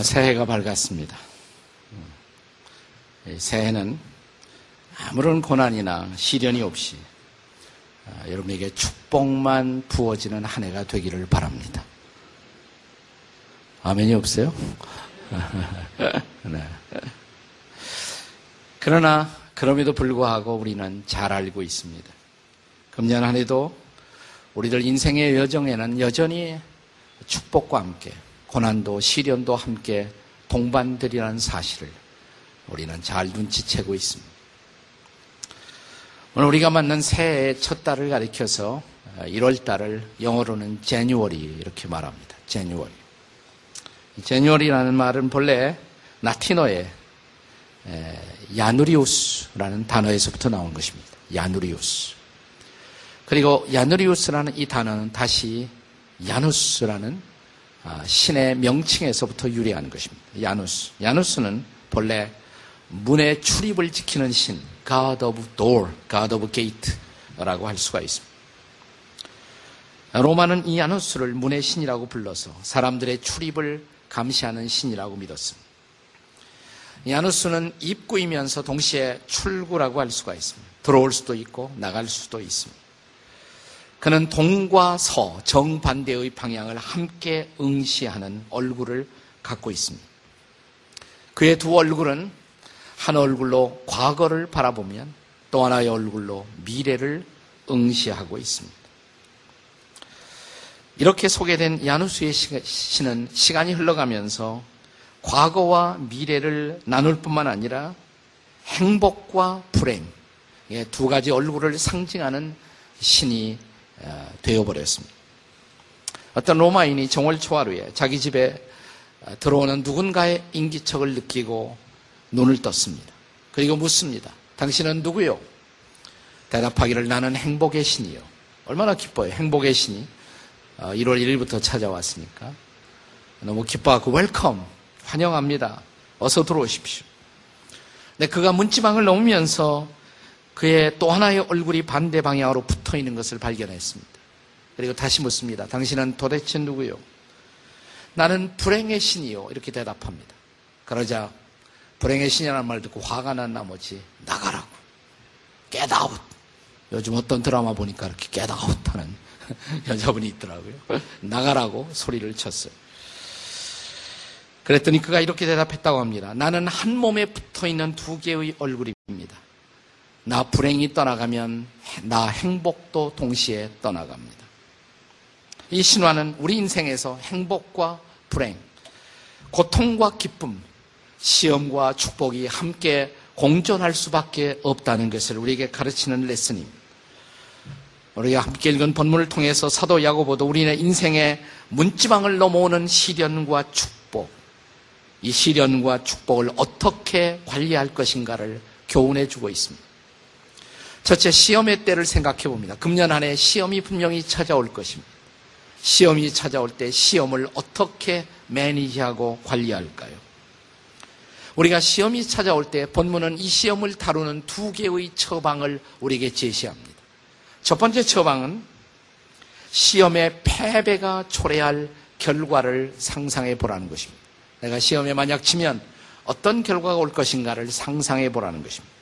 아, 새해가 밝았습니다. 새해는 아무런 고난이나 시련이 없이 아, 여러분에게 축복만 부어지는 한 해가 되기를 바랍니다. 아멘이 없어요? 네. 그러나 그럼에도 불구하고 우리는 잘 알고 있습니다. 금년 한 해도 우리들 인생의 여정에는 여전히 축복과 함께 고난도 시련도 함께 동반들이라는 사실을 우리는 잘 눈치채고 있습니다. 오늘 우리가 맞는 새해의 첫 달을 가리켜서 1월 달을 영어로는 제뉴얼이 이렇게 말합니다. 제뉴얼. 제뉴얼이라는 말은 본래 라틴어의 야누리우스라는 단어에서부터 나온 것입니다. 야누리우스. 그리고 야누리우스라는 이 단어는 다시 야누스라는 아, 신의 명칭에서부터 유래하는 것입니다. 야누스. 야누스는 본래 문의 출입을 지키는 신, God of Door, God of Gate라고 할 수가 있습니다. 로마는 이 야누스를 문의 신이라고 불러서 사람들의 출입을 감시하는 신이라고 믿었습니다. 야누스는 입구이면서 동시에 출구라고 할 수가 있습니다. 들어올 수도 있고 나갈 수도 있습니다. 그는 동과 서, 정반대의 방향을 함께 응시하는 얼굴을 갖고 있습니다. 그의 두 얼굴은 한 얼굴로 과거를 바라보면 또 하나의 얼굴로 미래를 응시하고 있습니다. 이렇게 소개된 야누스의 시는 시간이 흘러가면서 과거와 미래를 나눌 뿐만 아니라 행복과 불행, 두 가지 얼굴을 상징하는 신이 어, 되어버렸습니다. 어떤 로마인이 정월 초하루에 자기 집에 어, 들어오는 누군가의 인기척을 느끼고 눈을 떴습니다. 그리고 묻습니다. 당신은 누구요? 대답하기를 나는 행복의 신이요. 얼마나 기뻐요. 행복의 신이 1월 어, 1일부터 찾아왔으니까. 너무 기뻐하고 welcome 환영합니다. 어서 들어오십시오. 근데 그가 문지방을 넘으면서 그의 또 하나의 얼굴이 반대 방향으로 붙어 있는 것을 발견했습니다. 그리고 다시 묻습니다. 당신은 도대체 누구요? 나는 불행의 신이요. 이렇게 대답합니다. 그러자 불행의 신이라는 말 듣고 화가 난 나머지 나가라고. 깨다웃. 요즘 어떤 드라마 보니까 이렇게 깨다웃 하는 여자분이 있더라고요. 나가라고 소리를 쳤어요. 그랬더니 그가 이렇게 대답했다고 합니다. 나는 한 몸에 붙어 있는 두 개의 얼굴입니다. 나 불행이 떠나가면 나 행복도 동시에 떠나갑니다. 이 신화는 우리 인생에서 행복과 불행, 고통과 기쁨, 시험과 축복이 함께 공존할 수밖에 없다는 것을 우리에게 가르치는 레슨입니다. 우리가 함께 읽은 본문을 통해서 사도 야고보도 우리의 인생의 문지방을 넘어오는 시련과 축복, 이 시련과 축복을 어떻게 관리할 것인가를 교훈해 주고 있습니다. 첫째, 시험의 때를 생각해 봅니다. 금년 한 해 시험이 분명히 찾아올 것입니다. 시험이 찾아올 때 시험을 어떻게 매니지하고 관리할까요? 우리가 시험이 찾아올 때 본문은 이 시험을 다루는 두 개의 처방을 우리에게 제시합니다. 첫 번째 처방은 시험의 패배가 초래할 결과를 상상해 보라는 것입니다. 내가 시험에 만약 치면 어떤 결과가 올 것인가를 상상해 보라는 것입니다.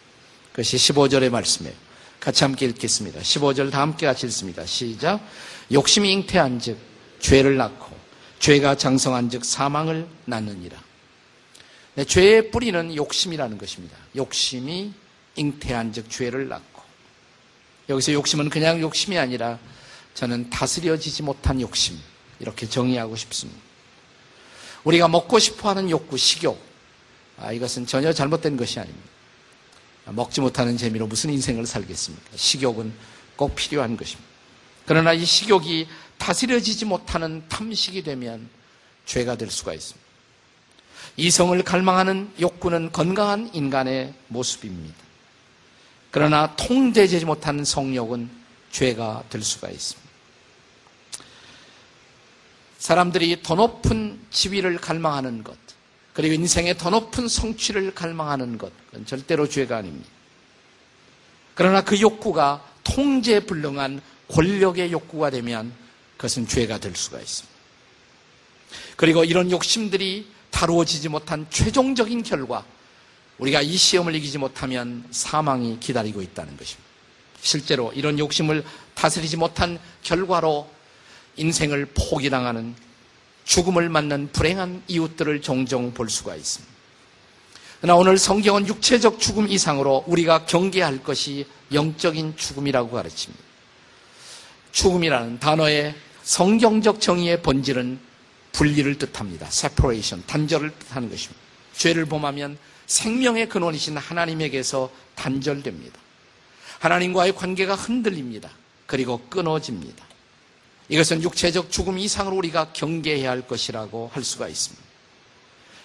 그것이 15절의 말씀이에요. 같이 함께 읽겠습니다. 15절 다 함께 같이 읽습니다. 시작. 욕심이 잉태한 즉 죄를 낳고 죄가 장성한 즉 사망을 낳느니라. 네, 죄의 뿌리는 욕심이라는 것입니다. 욕심이 잉태한 즉 죄를 낳고 여기서 욕심은 그냥 욕심이 아니라 저는 다스려지지 못한 욕심 이렇게 정의하고 싶습니다. 우리가 먹고 싶어 하는 욕구, 식욕 아, 이것은 전혀 잘못된 것이 아닙니다. 먹지 못하는 재미로 무슨 인생을 살겠습니까? 식욕은 꼭 필요한 것입니다. 그러나 이 식욕이 다스려지지 못하는 탐식이 되면 죄가 될 수가 있습니다. 이성을 갈망하는 욕구는 건강한 인간의 모습입니다. 그러나 통제되지 못하는 성욕은 죄가 될 수가 있습니다. 사람들이 더 높은 지위를 갈망하는 것, 그리고 인생의 더 높은 성취를 갈망하는 것, 은 절대로 죄가 아닙니다. 그러나 그 욕구가 통제 불능한 권력의 욕구가 되면 그것은 죄가 될 수가 있습니다. 그리고 이런 욕심들이 다루어지지 못한 최종적인 결과, 우리가 이 시험을 이기지 못하면 사망이 기다리고 있다는 것입니다. 실제로 이런 욕심을 다스리지 못한 결과로 인생을 포기당하는 죽음을 맞는 불행한 이웃들을 종종 볼 수가 있습니다. 그러나 오늘 성경은 육체적 죽음 이상으로 우리가 경계할 것이 영적인 죽음이라고 가르칩니다. 죽음이라는 단어의 성경적 정의의 본질은 분리를 뜻합니다. separation, 단절을 뜻하는 것입니다. 죄를 범하면 생명의 근원이신 하나님에게서 단절됩니다. 하나님과의 관계가 흔들립니다. 그리고 끊어집니다. 이것은 육체적 죽음 이상으로 우리가 경계해야 할 것이라고 할 수가 있습니다.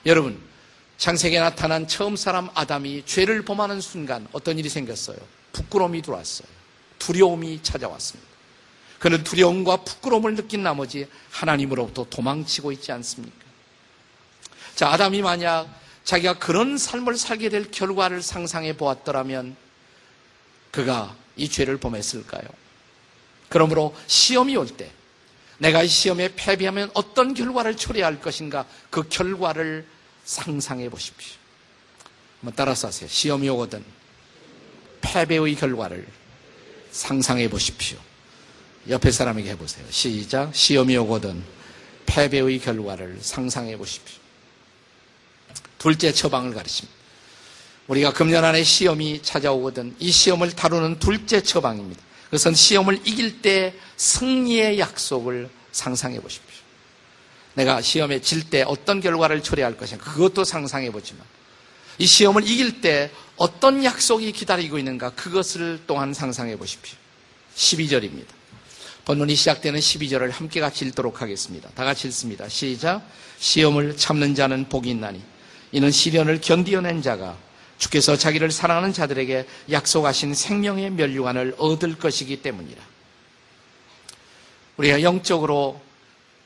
여러분, 창세기에 나타난 처음 사람 아담이 죄를 범하는 순간 어떤 일이 생겼어요? 부끄러움이 들어왔어요. 두려움이 찾아왔습니다. 그는 두려움과 부끄러움을 느낀 나머지 하나님으로부터 도망치고 있지 않습니까? 자, 아담이 만약 자기가 그런 삶을 살게 될 결과를 상상해 보았더라면 그가 이 죄를 범했을까요? 그러므로 시험이 올 때 내가 이 시험에 패배하면 어떤 결과를 초래할 야 것인가 그 결과를 상상해 보십시오. 한번 따라서 하세요. 시험이 오거든 패배의 결과를 상상해 보십시오. 옆에 사람에게 해보세요. 시작. 시험이 오거든 패배의 결과를 상상해 보십시오. 둘째 처방을 가르칩니다. 우리가 금년 안에 시험이 찾아오거든 이 시험을 다루는 둘째 처방입니다. 그것은 시험을 이길 때 승리의 약속을 상상해 보십시오. 내가 시험에 질 때 어떤 결과를 초래할 것인가 그것도 상상해 보지만 이 시험을 이길 때 어떤 약속이 기다리고 있는가 그것을 또한 상상해 보십시오. 12절입니다. 본문이 시작되는 12절을 함께 같이 읽도록 하겠습니다. 다 같이 읽습니다. 시작. 시험을 참는 자는 복이 있나니 이는 시련을 견디어낸 자가 주께서 자기를 사랑하는 자들에게 약속하신 생명의 면류관을 얻을 것이기 때문이라. 우리가 영적으로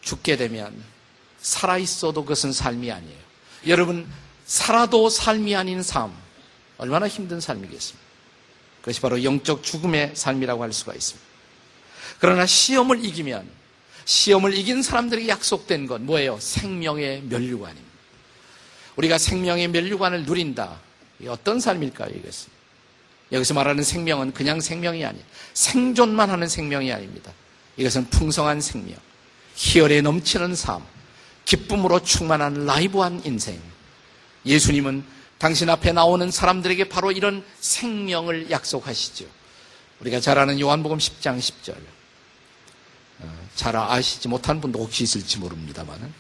죽게 되면 살아있어도 그것은 삶이 아니에요. 여러분, 살아도 삶이 아닌 삶, 얼마나 힘든 삶이겠습니까? 그것이 바로 영적 죽음의 삶이라고 할 수가 있습니다. 그러나 시험을 이기면 시험을 이긴 사람들에게 약속된 건 뭐예요? 생명의 면류관입니다. 우리가 생명의 면류관을 누린다. 어떤 삶일까요, 이것은? 여기서 말하는 생명은 그냥 생명이 아니에요. 생존만 하는 생명이 아닙니다. 이것은 풍성한 생명, 희열에 넘치는 삶, 기쁨으로 충만한 라이브한 인생. 예수님은 당신 앞에 나오는 사람들에게 바로 이런 생명을 약속하시죠. 우리가 잘 아는 요한복음 10장 10절. 어, 잘 아시지 못한 분도 혹시 있을지 모릅니다만은.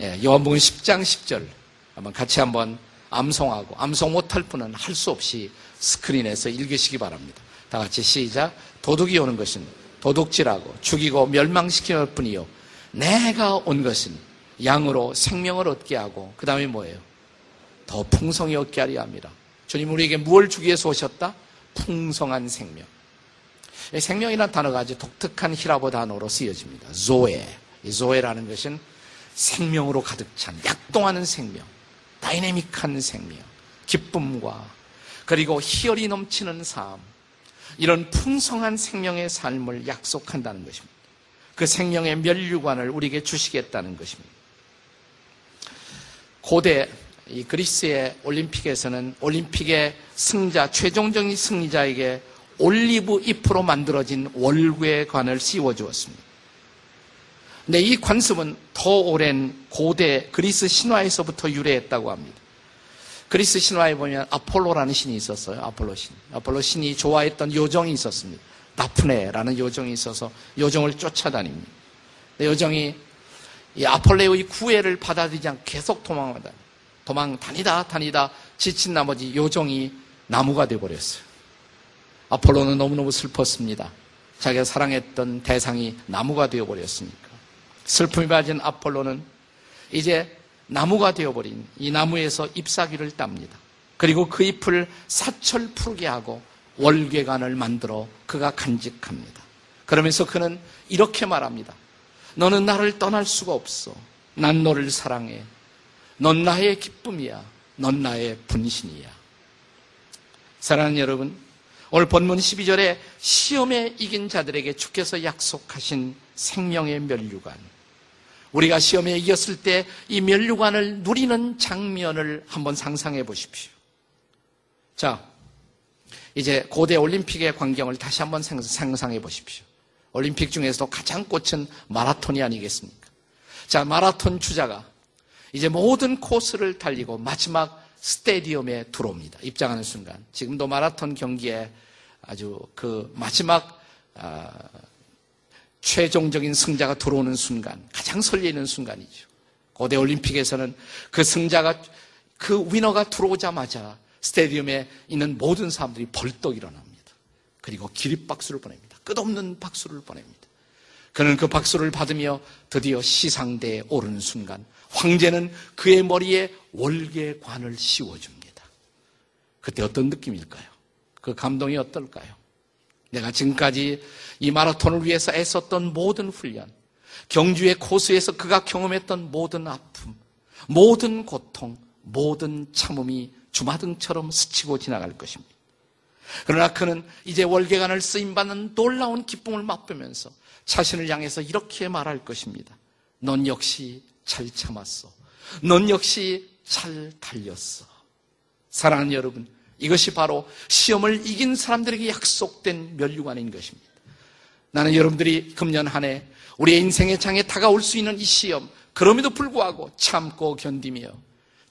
예, 요한복음 10장 10절. 한번 같이 한번 암송하고 암송 못할 분은 할 수 없이 스크린에서 읽으시기 바랍니다. 다 같이 시작. 도둑이 오는 것은 도둑질하고 죽이고 멸망시키는 뿐이요. 내가 온 것은 양으로 생명을 얻게 하고 그 다음에 뭐예요? 더 풍성히 얻게 하려 합니다. 주님 우리에게 무엇을 주기 위해서 오셨다? 풍성한 생명. 생명이라는 단어가 아주 독특한 히라보 단어로 쓰여집니다. 조에. 이 조에라는 것은 생명으로 가득 찬 약동하는 생명. 다이내믹한 생명, 기쁨과 그리고 희열이 넘치는 삶, 이런 풍성한 생명의 삶을 약속한다는 것입니다. 그 생명의 멸류관을 우리에게 주시겠다는 것입니다. 고대 이 그리스의 올림픽에서는 올림픽의 승자, 최종적인 승리자에게 올리브 잎으로 만들어진 월구의 관을 씌워주었습니다. 근데 이 관습은 더 오랜 고대 그리스 신화에서부터 유래했다고 합니다. 그리스 신화에 보면 아폴로라는 신이 있었어요. 아폴로 신. 아폴로 신이 좋아했던 요정이 있었습니다. 나프네라는 요정이 있어서 요정을 쫓아다닙니다. 요정이 이 아폴레의 구애를 받아들이지 않고 계속 도망하다. 도망 다니다 다니다 지친 나머지 요정이 나무가 되어버렸어요. 아폴로는 너무너무 슬펐습니다. 자기가 사랑했던 대상이 나무가 되어버렸으니까. 슬픔이 빠진 아폴로는 이제 나무가 되어버린 이 나무에서 잎사귀를 땁니다. 그리고 그 잎을 사철 푸르게 하고 월계관을 만들어 그가 간직합니다. 그러면서 그는 이렇게 말합니다. 너는 나를 떠날 수가 없어. 난 너를 사랑해. 넌 나의 기쁨이야. 넌 나의 분신이야. 사랑하는 여러분, 오늘 본문 12절에 시험에 이긴 자들에게 주께서 약속하신 생명의 면류관. 우리가 시험에 이겼을 때 이 면류관을 누리는 장면을 한번 상상해 보십시오. 자, 이제 고대 올림픽의 광경을 다시 한번 상상해 보십시오. 올림픽 중에서도 가장 꽃은 마라톤이 아니겠습니까? 자, 마라톤 주자가 이제 모든 코스를 달리고 마지막 스테디움에 들어옵니다. 입장하는 순간. 지금도 마라톤 경기에 아주 그 마지막 아, 최종적인 승자가 들어오는 순간, 가장 설레이는 순간이죠. 고대 올림픽에서는 그 승자가 그 위너가 들어오자마자 스테디움에 있는 모든 사람들이 벌떡 일어납니다. 그리고 기립박수를 보냅니다. 끝없는 박수를 보냅니다. 그는 그 박수를 받으며 드디어 시상대에 오르는 순간 황제는 그의 머리에 월계관을 씌워줍니다. 그때 어떤 느낌일까요? 그 감동이 어떨까요? 내가 지금까지 이 마라톤을 위해서 애썼던 모든 훈련, 경주의 코스에서 그가 경험했던 모든 아픔, 모든 고통, 모든 참음이 주마등처럼 스치고 지나갈 것입니다. 그러나 그는 이제 월계관을 쓰임받는 놀라운 기쁨을 맛보면서 자신을 향해서 이렇게 말할 것입니다. 넌 역시 잘 참았어. 넌 역시 잘 달렸어. 사랑하는 여러분, 이것이 바로 시험을 이긴 사람들에게 약속된 멸류관인 것입니다. 나는 여러분들이 금년 한 해 우리의 인생의 장에 다가올 수 있는 이 시험, 그럼에도 불구하고 참고 견디며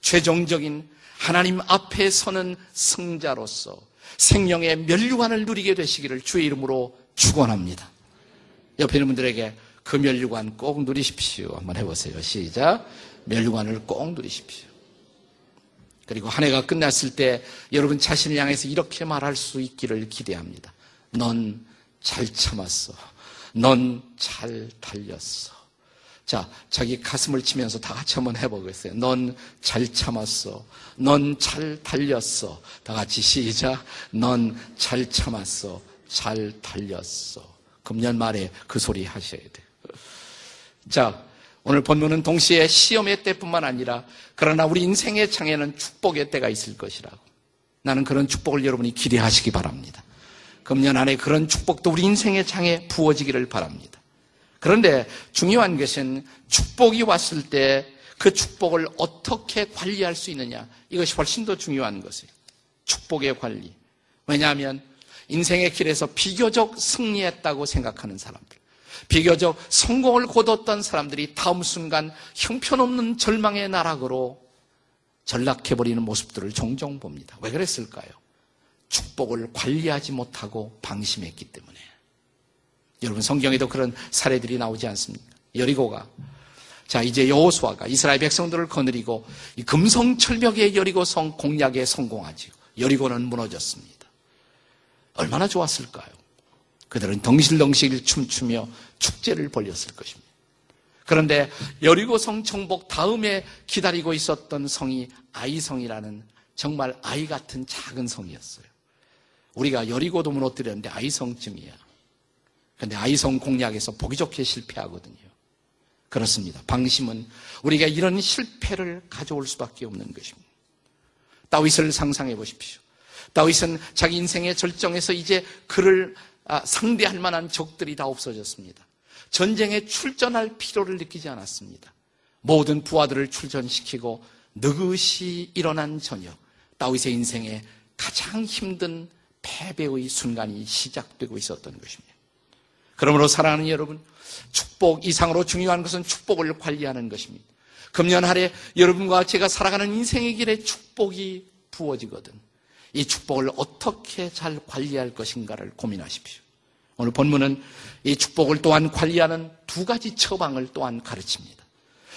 최종적인 하나님 앞에 서는 승자로서 생명의 멸류관을 누리게 되시기를 주의 이름으로 축원합니다. 옆에 있는 분들에게 그 멸류관 꼭 누리십시오. 한번 해보세요. 시작. 멸류관을 꼭 누리십시오. 그리고 한 해가 끝났을 때 여러분 자신을 향해서 이렇게 말할 수 있기를 기대합니다. 넌 잘 참았어. 넌 잘 달렸어. 자, 자기 가슴을 치면서 다 같이 한번 해보겠어요. 넌 잘 참았어. 넌 잘 달렸어. 다 같이 시작. 넌 잘 참았어. 잘 달렸어. 금년 말에 그 소리 하셔야 돼요. 자, 오늘 본문은 동시에 시험의 때뿐만 아니라 그러나 우리 인생의 장에는 축복의 때가 있을 것이라고. 나는 그런 축복을 여러분이 기대하시기 바랍니다. 금년 안에 그런 축복도 우리 인생의 장에 부어지기를 바랍니다. 그런데 중요한 것은 축복이 왔을 때 그 축복을 어떻게 관리할 수 있느냐. 이것이 훨씬 더 중요한 것이에요. 축복의 관리. 왜냐하면 인생의 길에서 비교적 승리했다고 생각하는 사람들. 비교적 성공을 거뒀던 사람들이 다음 순간 형편없는 절망의 나락으로 전락해버리는 모습들을 종종 봅니다. 왜 그랬을까요? 축복을 관리하지 못하고 방심했기 때문에. 여러분 성경에도 그런 사례들이 나오지 않습니까? 여리고가 자 이제 여호수아가 이스라엘 백성들을 거느리고 이 금성철벽의 여리고성 공략에 성공하지요. 여리고는 무너졌습니다. 얼마나 좋았을까요? 그들은 덩실덩실 춤추며 축제를 벌였을 것입니다. 그런데 여리고 성 정복 다음에 기다리고 있었던 성이 아이성이라는 정말 아이 같은 작은 성이었어요. 우리가 여리고도 무너뜨렸는데 아이성쯤이야. 그런데 아이성 공략에서 보기 좋게 실패하거든요. 그렇습니다. 방심은 우리가 이런 실패를 가져올 수밖에 없는 것입니다. 다윗을 상상해 보십시오. 다윗은 자기 인생의 절정에서 이제 그를 아, 상대할 만한 적들이 다 없어졌습니다. 전쟁에 출전할 필요를 느끼지 않았습니다. 모든 부하들을 출전시키고 느긋이 일어난 저녁, 다윗의 인생에 가장 힘든 패배의 순간이 시작되고 있었던 것입니다. 그러므로 사랑하는 여러분, 축복 이상으로 중요한 것은 축복을 관리하는 것입니다. 금년 할에 여러분과 제가 살아가는 인생의 길에 축복이 부어지거든. 이 축복을 어떻게 잘 관리할 것인가를 고민하십시오. 오늘 본문은 이 축복을 또한 관리하는 두 가지 처방을 또한 가르칩니다.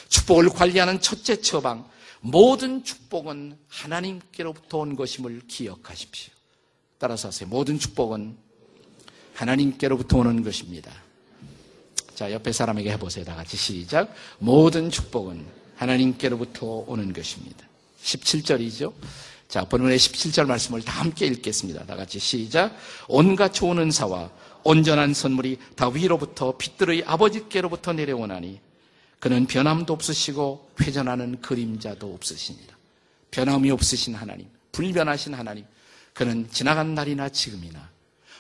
축복을 관리하는 첫째 처방, 모든 축복은 하나님께로부터 온 것임을 기억하십시오. 따라서 하세요. 모든 축복은 하나님께로부터 오는 것입니다. 자, 옆에 사람에게 해보세요. 다 같이 시작. 모든 축복은 하나님께로부터 오는 것입니다. 17절이죠. 자, 본문의 17절 말씀을 다 함께 읽겠습니다. 다 같이 시작. 온갖 좋은 은사와 온전한 선물이 다 위로부터 빛들의 아버지께로부터 내려오나니 그는 변함도 없으시고 회전하는 그림자도 없으시니라. 변함이 없으신 하나님, 불변하신 하나님, 그는 지나간 날이나 지금이나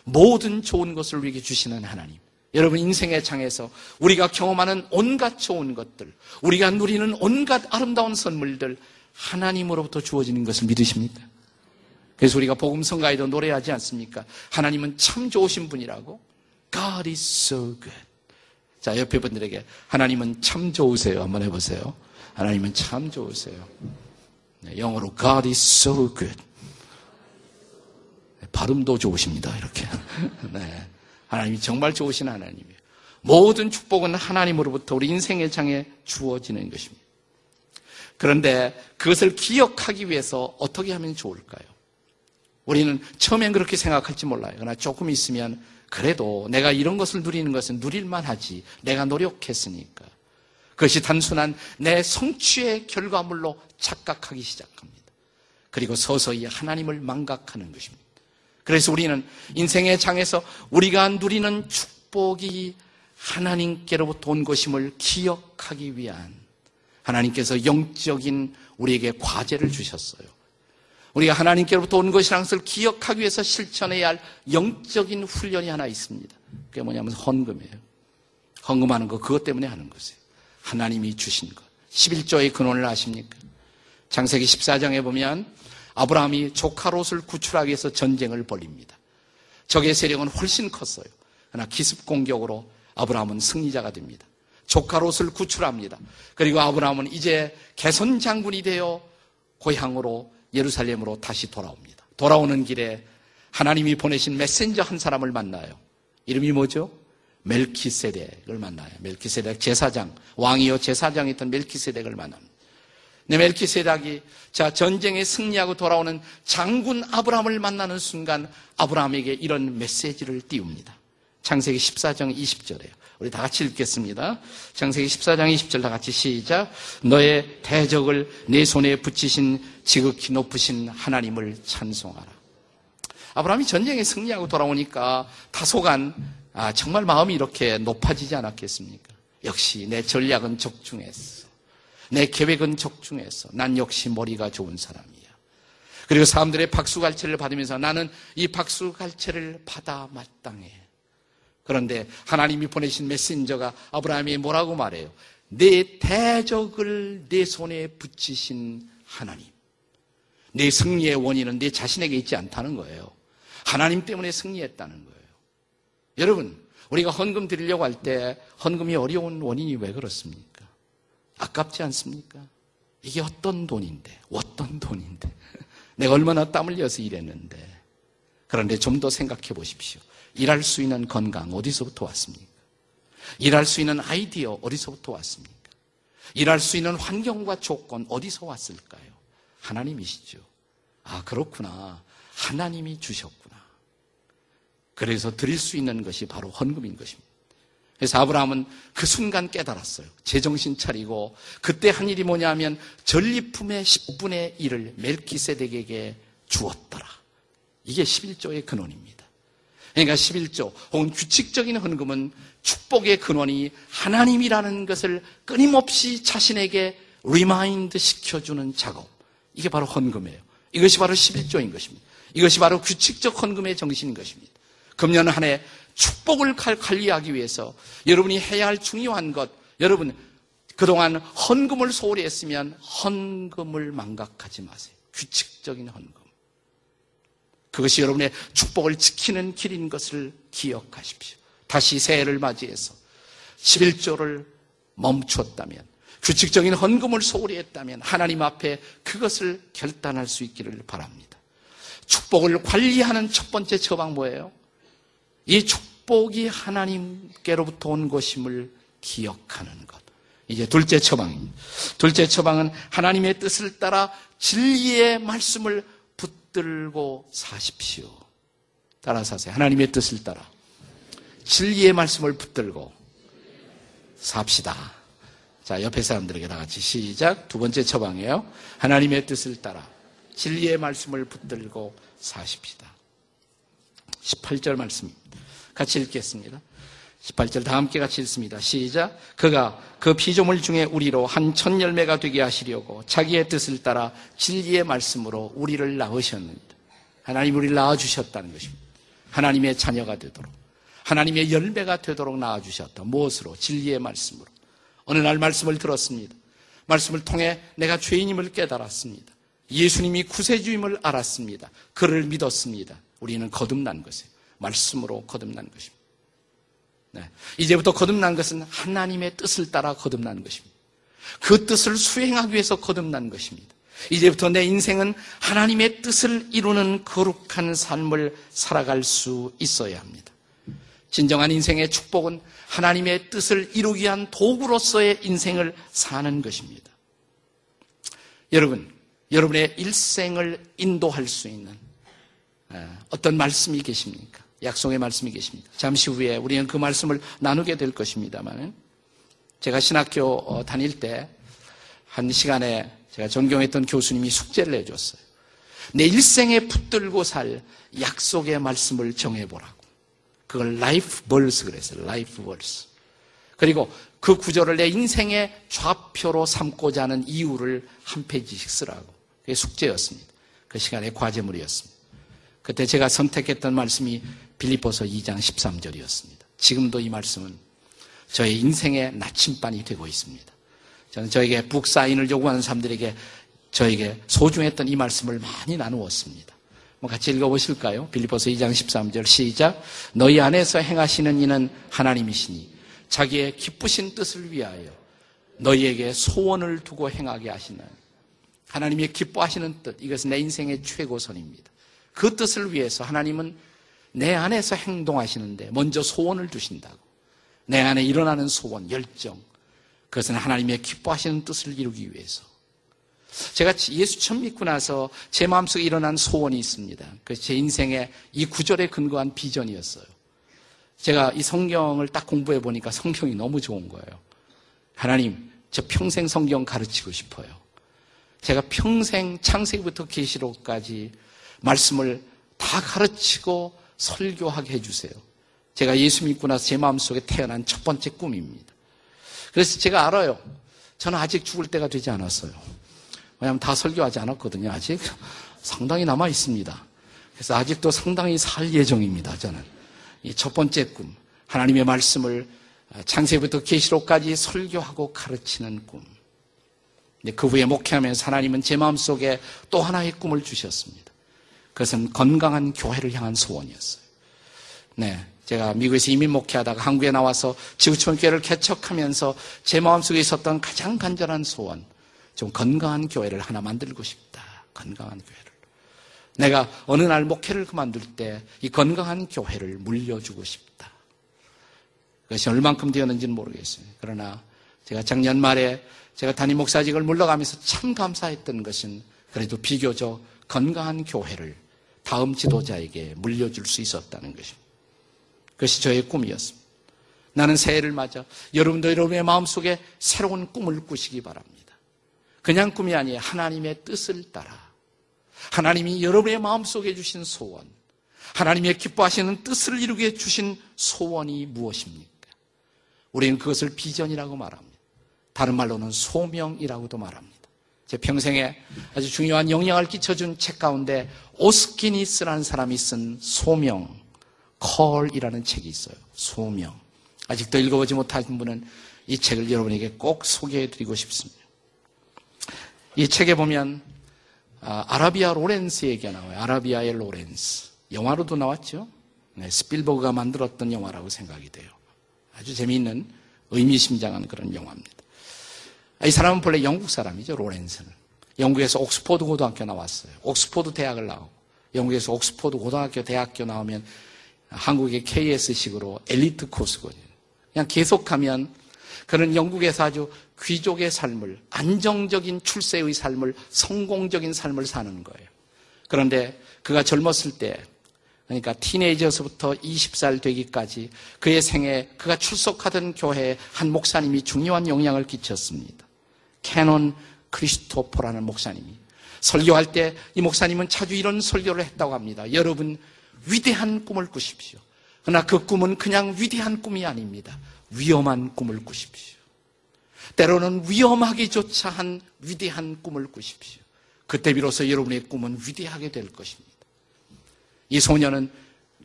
모든 좋은 것을 우리에게 주시는 하나님, 여러분 인생의 장에서 우리가 경험하는 온갖 좋은 것들, 우리가 누리는 온갖 아름다운 선물들 하나님으로부터 주어지는 것을 믿으십니까? 그래서 우리가 복음 성가에도 노래하지 않습니까? 하나님은 참 좋으신 분이라고. God is so good. 자, 옆에 분들에게 하나님은 참 좋으세요. 한번 해보세요. 하나님은 참 좋으세요. 네, 영어로 God is so good. 네, 발음도 좋으십니다. 이렇게. 네. 하나님이 정말 좋으신 하나님이에요. 모든 축복은 하나님으로부터 우리 인생의 장에 주어지는 것입니다. 그런데 그것을 기억하기 위해서 어떻게 하면 좋을까요? 우리는 처음엔 그렇게 생각할지 몰라요. 그러나 조금 있으면 그래도 내가 이런 것을 누리는 것은 누릴만 하지. 내가 노력했으니까. 그것이 단순한 내 성취의 결과물로 착각하기 시작합니다. 그리고 서서히 하나님을 망각하는 것입니다. 그래서 우리는 인생의 장에서 우리가 누리는 축복이 하나님께로부터 온 것임을 기억하기 위한 하나님께서 영적인 우리에게 과제를 주셨어요. 우리가 하나님께로부터 온 것이라는 것을 기억하기 위해서 실천해야 할 영적인 훈련이 하나 있습니다. 그게 뭐냐면 헌금이에요. 헌금하는 거 그것 때문에 하는 것이에요. 하나님이 주신 것. 11조의 근원을 아십니까? 장세기 14장에 보면 아브라함이 조카 롯을 구출하기 위해서 전쟁을 벌립니다. 적의 세력은 훨씬 컸어요. 그러나 기습 공격으로 아브라함은 승리자가 됩니다. 조카 롯을 구출합니다. 그리고 아브라함은 이제 개선 장군이 되어 고향으로 예루살렘으로 다시 돌아옵니다. 돌아오는 길에 하나님이 보내신 메신저 한 사람을 만나요. 이름이 뭐죠? 멜키세덱을 만나요. 멜키세덱 제사장, 왕이요 제사장이었던 멜키세덱을 만납니다. 네, 멜키세덱이 자 전쟁에 승리하고 돌아오는 장군 아브라함을 만나는 순간 아브라함에게 이런 메시지를 띄웁니다. 창세기 14장 20절에요. 우리 다 같이 읽겠습니다. 창세기 14장 20절 다 같이 시작. 너의 대적을 내 손에 붙이신 지극히 높으신 하나님을 찬송하라. 아브라함이 전쟁에 승리하고 돌아오니까 다소간 아, 정말 마음이 이렇게 높아지지 않았겠습니까? 역시 내 전략은 적중했어. 내 계획은 적중했어. 난 역시 머리가 좋은 사람이야. 그리고 사람들의 박수갈채를 받으면서 나는 이 박수갈채를 받아 마땅해. 그런데 하나님이 보내신 메신저가 아브라함이 뭐라고 말해요? 내 대적을 내 손에 붙이신 하나님. 내 승리의 원인은 내 자신에게 있지 않다는 거예요. 하나님 때문에 승리했다는 거예요. 여러분, 우리가 헌금 드리려고 할 때 헌금이 어려운 원인이 왜 그렇습니까? 아깝지 않습니까? 이게 어떤 돈인데, 어떤 돈인데. 내가 얼마나 땀 흘려서 일했는데. 그런데 좀 더 생각해 보십시오. 일할 수 있는 건강 어디서부터 왔습니까? 일할 수 있는 아이디어 어디서부터 왔습니까? 일할 수 있는 환경과 조건 어디서 왔을까요? 하나님이시죠. 아, 그렇구나. 하나님이 주셨구나. 그래서 드릴 수 있는 것이 바로 헌금인 것입니다. 그래서 아브라함은 그 순간 깨달았어요. 제정신 차리고 그때 한 일이 뭐냐면 전리품의 10분의 1을 멜키세덱에게 주었더라. 이게 11조의 근원입니다. 그러니까 11조 혹은 규칙적인 헌금은 축복의 근원이 하나님이라는 것을 끊임없이 자신에게 remind 시켜주는 작업. 이게 바로 헌금이에요. 이것이 바로 11조인 것입니다. 이것이 바로 규칙적 헌금의 정신인 것입니다. 금년 한 해 축복을 관리하기 위해서 여러분이 해야 할 중요한 것, 여러분 그동안 헌금을 소홀히 했으면 헌금을 망각하지 마세요. 규칙적인 헌금. 그것이 여러분의 축복을 지키는 길인 것을 기억하십시오. 다시 새해를 맞이해서 11조를 멈췄다면 규칙적인 헌금을 소홀히 했다면 하나님 앞에 그것을 결단할 수 있기를 바랍니다. 축복을 관리하는 첫 번째 처방 뭐예요? 이 축복이 하나님께로부터 온 것임을 기억하는 것. 이제 둘째 처방입니다. 둘째 처방은 하나님의 뜻을 따라 진리의 말씀을 붙들고 사십시오. 따라서 하세요. 하나님의 뜻을 따라 진리의 말씀을 붙들고 삽시다. 자, 옆에 사람들에게 다 같이 시작. 두 번째 처방이에요. 하나님의 뜻을 따라 진리의 말씀을 붙들고 사십시다. 18절 말씀 같이 읽겠습니다. 18절 다 함께 같이 읽습니다. 시작. 그가 그 피조물 중에 우리로 한 천 열매가 되게 하시려고 자기의 뜻을 따라 진리의 말씀으로 우리를 낳으셨는데 하나님 우리를 낳아주셨다는 것입니다. 하나님의 자녀가 되도록 하나님의 열매가 되도록 낳아주셨다. 무엇으로? 진리의 말씀으로. 어느 날 말씀을 들었습니다. 말씀을 통해 내가 죄인임을 깨달았습니다. 예수님이 구세주임을 알았습니다. 그를 믿었습니다. 우리는 거듭난 것이에요. 말씀으로 거듭난 것입니다. 네. 이제부터 거듭난 것은 하나님의 뜻을 따라 거듭난 것입니다. 그 뜻을 수행하기 위해서 거듭난 것입니다. 이제부터 내 인생은 하나님의 뜻을 이루는 거룩한 삶을 살아갈 수 있어야 합니다. 진정한 인생의 축복은 하나님의 뜻을 이루기 위한 도구로서의 인생을 사는 것입니다. 여러분, 여러분의 일생을 인도할 수 있는 어떤 말씀이 계십니까? 약속의 말씀이 계십니다. 잠시 후에 우리는 그 말씀을 나누게 될 것입니다만 제가 신학교 어, 다닐 때 한 시간에 제가 존경했던 교수님이 숙제를 내줬어요. 내 일생에 붙들고 살 약속의 말씀을 정해보라고. 그걸 life verse 그랬어요. life verse. 그리고 그 구절을 내 인생의 좌표로 삼고자 하는 이유를 한 페이지씩 쓰라고. 그게 숙제였습니다. 그 시간에 과제물이었습니다. 그때 제가 선택했던 말씀이 빌립보서 2장 13절이었습니다. 지금도 이 말씀은 저의 인생의 나침반이 되고 있습니다. 저는 저에게 북사인을 요구하는 사람들에게 저에게 소중했던 이 말씀을 많이 나누었습니다. 뭐 같이 읽어보실까요? 빌리포스 2장 13절 시작. 너희 안에서 행하시는 이는 하나님이시니 자기의 기쁘신 뜻을 위하여 너희에게 소원을 두고 행하게 하시는 하나님의 기뻐하시는 뜻 이것은 내 인생의 최고선입니다. 그 뜻을 위해서 하나님은 내 안에서 행동하시는데 먼저 소원을 두신다고. 내 안에 일어나는 소원, 열정. 그것은 하나님의 기뻐하시는 뜻을 이루기 위해서. 제가 예수 처음 믿고 나서 제 마음속에 일어난 소원이 있습니다. 그제 인생의 이 구절에 근거한 비전이었어요. 제가 이 성경을 딱 공부해 보니까 성경이 너무 좋은 거예요. 하나님, 저 평생 성경 가르치고 싶어요. 제가 평생 창세기부터 계시록까지 말씀을 다 가르치고 설교하게 해주세요. 제가 예수 믿고 나서 제 마음속에 태어난 첫 번째 꿈입니다. 그래서 제가 알아요. 저는 아직 죽을 때가 되지 않았어요. 왜냐하면 다 설교하지 않았거든요. 아직 상당히 남아 있습니다. 그래서 아직도 상당히 살 예정입니다. 저는 이 첫 번째 꿈, 하나님의 말씀을 창세부터 계시록까지 설교하고 가르치는 꿈. 그 후에 목회하면서 하나님은 제 마음속에 또 하나의 꿈을 주셨습니다. 그것은 건강한 교회를 향한 소원이었어요. 네. 제가 미국에서 이민 목회하다가 한국에 나와서 지구촌 교회를 개척하면서 제 마음속에 있었던 가장 간절한 소원. 좀 건강한 교회를 하나 만들고 싶다. 건강한 교회를. 내가 어느 날 목회를 그만둘 때 이 건강한 교회를 물려주고 싶다. 그것이 얼만큼 되었는지는 모르겠어요. 그러나 제가 작년 말에 제가 담임 목사직을 물러가면서 참 감사했던 것은 그래도 비교적 건강한 교회를 다음 지도자에게 물려줄 수 있었다는 것입니다. 그것이 저의 꿈이었습니다. 나는 새해를 맞아 여러분도 여러분의 마음속에 새로운 꿈을 꾸시기 바랍니다. 그냥 꿈이 아니에요. 하나님의 뜻을 따라 하나님이 여러분의 마음속에 주신 소원 하나님의 기뻐하시는 뜻을 이루게 주신 소원이 무엇입니까? 우리는 그것을 비전이라고 말합니다. 다른 말로는 소명이라고도 말합니다. 제 평생에 아주 중요한 영향을 끼쳐준 책 가운데 오스 기니스라는 사람이 쓴 소명, Call이라는 책이 있어요. 소명. 아직도 읽어보지 못하신 분은 이 책을 여러분에게 꼭 소개해드리고 싶습니다. 이 책에 보면 아, 아라비아 로렌스 얘기가 나와요. 아라비아의 로렌스. 영화로도 나왔죠. 네, 스필버그가 만들었던 영화라고 생각이 돼요. 아주 재미있는 의미심장한 그런 영화입니다. 이 사람은 본래 영국 사람이죠, 로렌스는. 영국에서 옥스포드 고등학교 나왔어요. 옥스포드 대학을 나오고, 영국에서 옥스포드 고등학교, 대학교 나오면 한국의 KS식으로 엘리트 코스거든요. 그냥 계속하면 그는 영국에서 아주 귀족의 삶을, 안정적인 출세의 삶을, 성공적인 삶을 사는 거예요. 그런데 그가 젊었을 때, 그러니까 티네이저서부터 20살 되기까지 그의 생에 그가 출석하던 교회에 한 목사님이 중요한 영향을 끼쳤습니다. 캐논 크리스토퍼라는 목사님이 설교할 때 이 목사님은 자주 이런 설교를 했다고 합니다. 여러분 위대한 꿈을 꾸십시오. 그러나 그 꿈은 그냥 위대한 꿈이 아닙니다. 위험한 꿈을 꾸십시오. 때로는 위험하기조차 한 위대한 꿈을 꾸십시오. 그때 비로소 여러분의 꿈은 위대하게 될 것입니다. 이 소녀는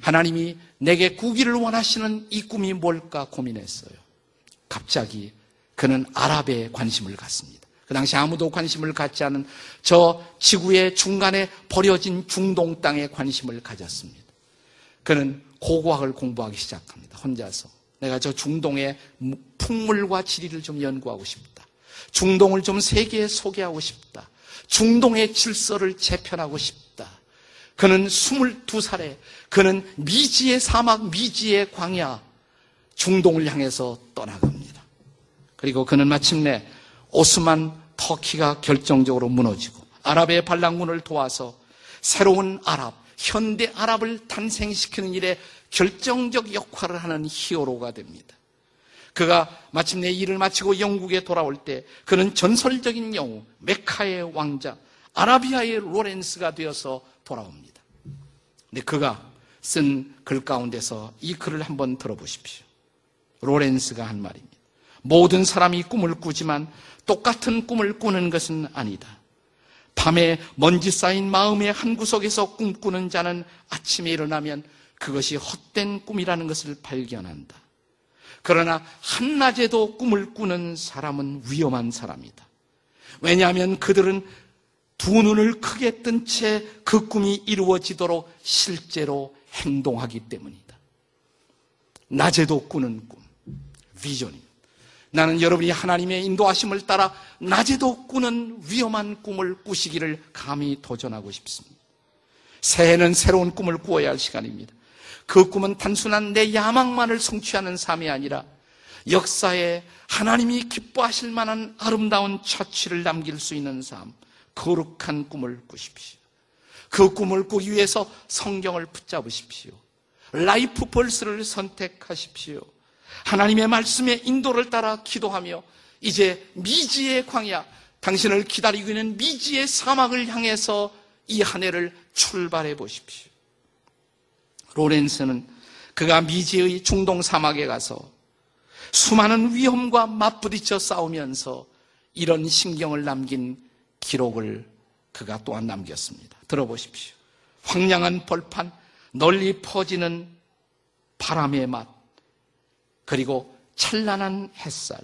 하나님이 내게 구기를 원하시는 이 꿈이 뭘까 고민했어요. 갑자기 그는 아랍에 관심을 갖습니다. 그 당시 아무도 관심을 갖지 않은 저 지구의 중간에 버려진 중동 땅에 관심을 가졌습니다. 그는 고고학을 공부하기 시작합니다. 혼자서. 내가 저 중동의 풍물과 지리를 좀 연구하고 싶다. 중동을 좀 세계에 소개하고 싶다. 중동의 질서를 재편하고 싶다. 그는 22살에 그는 미지의 사막, 미지의 광야, 중동을 향해서 떠나갑니다. 그리고 그는 마침내 오스만 터키가 결정적으로 무너지고 아랍의 반란군을 도와서 새로운 아랍, 현대 아랍을 탄생시키는 일에 결정적 역할을 하는 히어로가 됩니다. 그가 마침내 일을 마치고 영국에 돌아올 때 그는 전설적인 영웅, 메카의 왕자, 아라비아의 로렌스가 되어서 돌아옵니다. 근데 그가 쓴 글 가운데서 이 글을 한번 들어보십시오. 로렌스가 한 말입니다. 모든 사람이 꿈을 꾸지만 똑같은 꿈을 꾸는 것은 아니다. 밤에 먼지 쌓인 마음의 한 구석에서 꿈꾸는 자는 아침에 일어나면 그것이 헛된 꿈이라는 것을 발견한다. 그러나 한낮에도 꿈을 꾸는 사람은 위험한 사람이다. 왜냐하면 그들은 두 눈을 크게 뜬 채 그 꿈이 이루어지도록 실제로 행동하기 때문이다. 낮에도 꾸는 꿈, 비전입니다. 나는 여러분이 하나님의 인도하심을 따라 낮에도 꾸는 위험한 꿈을 꾸시기를 감히 도전하고 싶습니다. 새해는 새로운 꿈을 꾸어야 할 시간입니다. 그 꿈은 단순한 내 야망만을 성취하는 삶이 아니라 역사에 하나님이 기뻐하실 만한 아름다운 자취를 남길 수 있는 삶, 거룩한 꿈을 꾸십시오. 그 꿈을 꾸기 위해서 성경을 붙잡으십시오. life verse를 선택하십시오. 하나님의 말씀의 인도를 따라 기도하며 이제 미지의 광야, 당신을 기다리고 있는 미지의 사막을 향해서 이 한 해를 출발해 보십시오. 로렌스는 그가 미지의 중동 사막에 가서 수많은 위험과 맞부딪혀 싸우면서 이런 신경을 남긴 기록을 그가 또한 남겼습니다. 들어보십시오. 황량한 벌판, 널리 퍼지는 바람의 맛, 그리고 찬란한 햇살,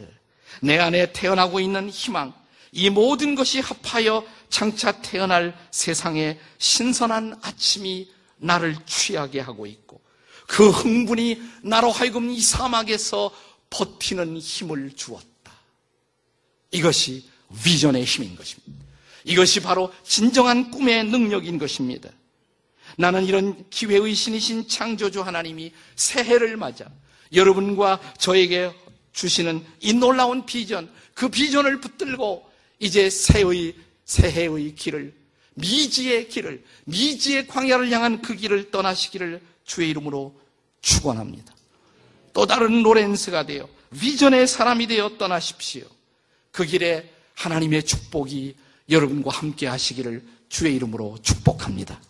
내 안에 태어나고 있는 희망, 이 모든 것이 합하여 장차 태어날 세상의 신선한 아침이 나를 취하게 하고 있고 그 흥분이 나로 하여금 이 사막에서 버티는 힘을 주었다. 이것이 비전의 힘인 것입니다. 이것이 바로 진정한 꿈의 능력인 것입니다. 나는 이런 기회의 신이신 창조주 하나님이 새해를 맞아 여러분과 저에게 주시는 이 놀라운 비전, 그 비전을 붙들고 이제 새의, 새해의 길을, 미지의 길을, 미지의 광야를 향한 그 길을 떠나시기를 주의 이름으로 축원합니다. 또 다른 로렌스가 되어 비전의 사람이 되어 떠나십시오. 그 길에 하나님의 축복이 여러분과 함께 하시기를 주의 이름으로 축복합니다.